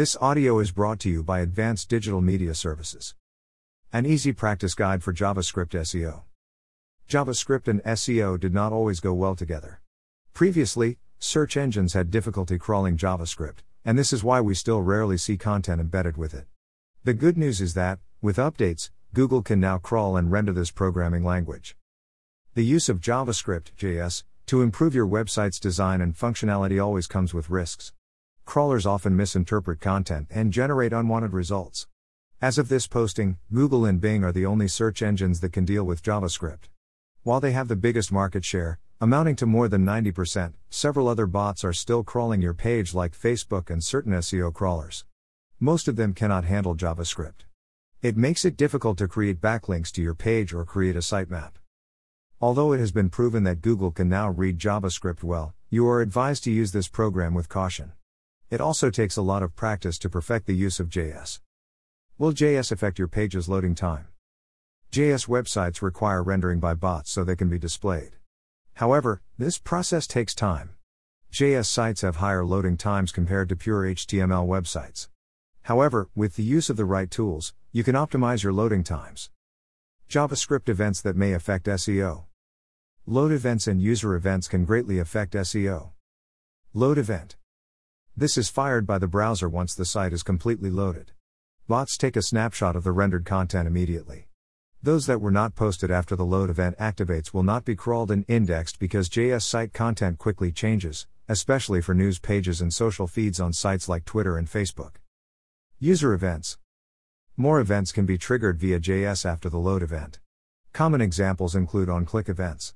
This audio is brought to you by Advanced Digital Media Services. An easy practice guide for JavaScript SEO. JavaScript and SEO did not always go well together. Previously, search engines had difficulty crawling JavaScript, and this is why we still rarely see content embedded with it. The good news is that, with updates, Google can now crawl and render this programming language. The use of JavaScript, JS, to improve your website's design and functionality always comes with risks. Crawlers often misinterpret content and generate unwanted results. As of this posting, Google and Bing are the only search engines that can deal with JavaScript. While they have the biggest market share, amounting to more than 90%, several other bots are still crawling your page like Facebook and certain SEO crawlers. Most of them cannot handle JavaScript. It makes it difficult to create backlinks to your page or create a sitemap. Although it has been proven that Google can now read JavaScript well, you are advised to use this program with caution. It also takes a lot of practice to perfect the use of JS. Will JS affect your page's loading time? JS websites require rendering by bots so they can be displayed. However, this process takes time. JS sites have higher loading times compared to pure HTML websites. However, with the use of the right tools, you can optimize your loading times. JavaScript events that may affect SEO. Load events and user events can greatly affect SEO. Load event. This is fired by the browser once the site is completely loaded. Bots take a snapshot of the rendered content immediately. Those that were not posted after the load event activates will not be crawled and indexed because JS site content quickly changes, especially for news pages and social feeds on sites like Twitter and Facebook. User events. More events can be triggered via JS after the load event. Common examples include on click events.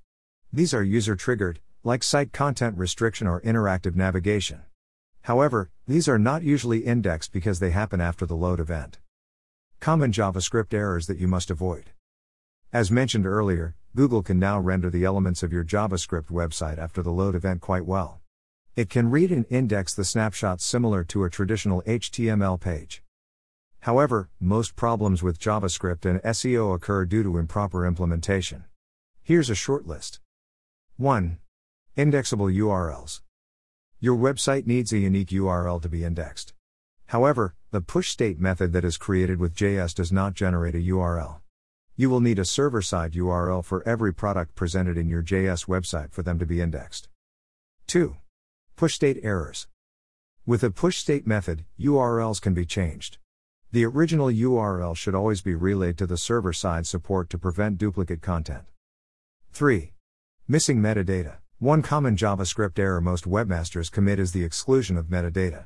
These are user triggered, like site content restriction or interactive navigation. However, these are not usually indexed because they happen after the load event. Common JavaScript errors that you must avoid. As mentioned earlier, Google can now render the elements of your JavaScript website after the load event quite well. It can read and index the snapshots similar to a traditional HTML page. However, most problems with JavaScript and SEO occur due to improper implementation. Here's a short list. 1. Indexable URLs. Your website needs a unique URL to be indexed. However, the push state method that is created with JS does not generate a URL. You will need a server side URL for every product presented in your JS website for them to be indexed. 2. Push state errors. With a push state method, URLs can be changed. The original URL should always be relayed to the server side support to prevent duplicate content. 3. Missing metadata. One common JavaScript error most webmasters commit is the exclusion of metadata.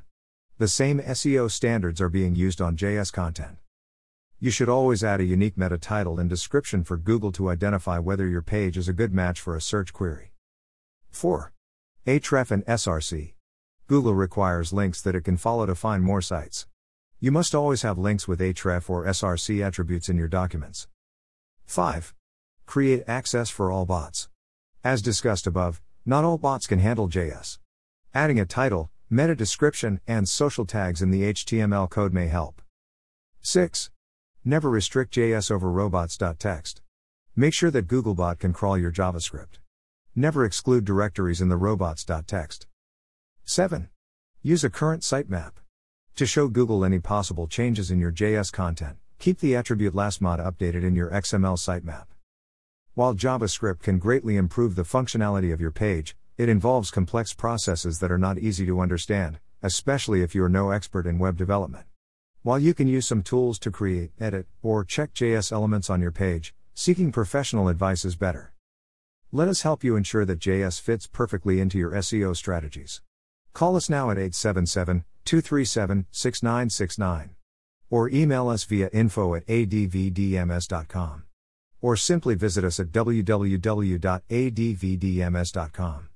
The same SEO standards are being used on JS content. You should always add a unique meta title and description for Google to identify whether your page is a good match for a search query. 4. href and SRC. Google requires links that it can follow to find more sites. You must always have links with href or SRC attributes in your documents. 5. Create access for all bots. As discussed above, not all bots can handle JS. Adding a title, meta description, and social tags in the HTML code may help. 6. Never restrict JS over robots.txt. Make sure that Googlebot can crawl your JavaScript. Never exclude directories in the robots.txt. 7. Use a current sitemap. To show Google any possible changes in your JS content, keep the attribute lastMod updated in your XML sitemap. While JavaScript can greatly improve the functionality of your page, it involves complex processes that are not easy to understand, especially if you are no expert in web development. While you can use some tools to create, edit, or check JS elements on your page, seeking professional advice is better. Let us help you ensure that JS fits perfectly into your SEO strategies. Call us now at 877 237 6969. Or email us via info at advdms.com or simply visit us at www.advdms.com.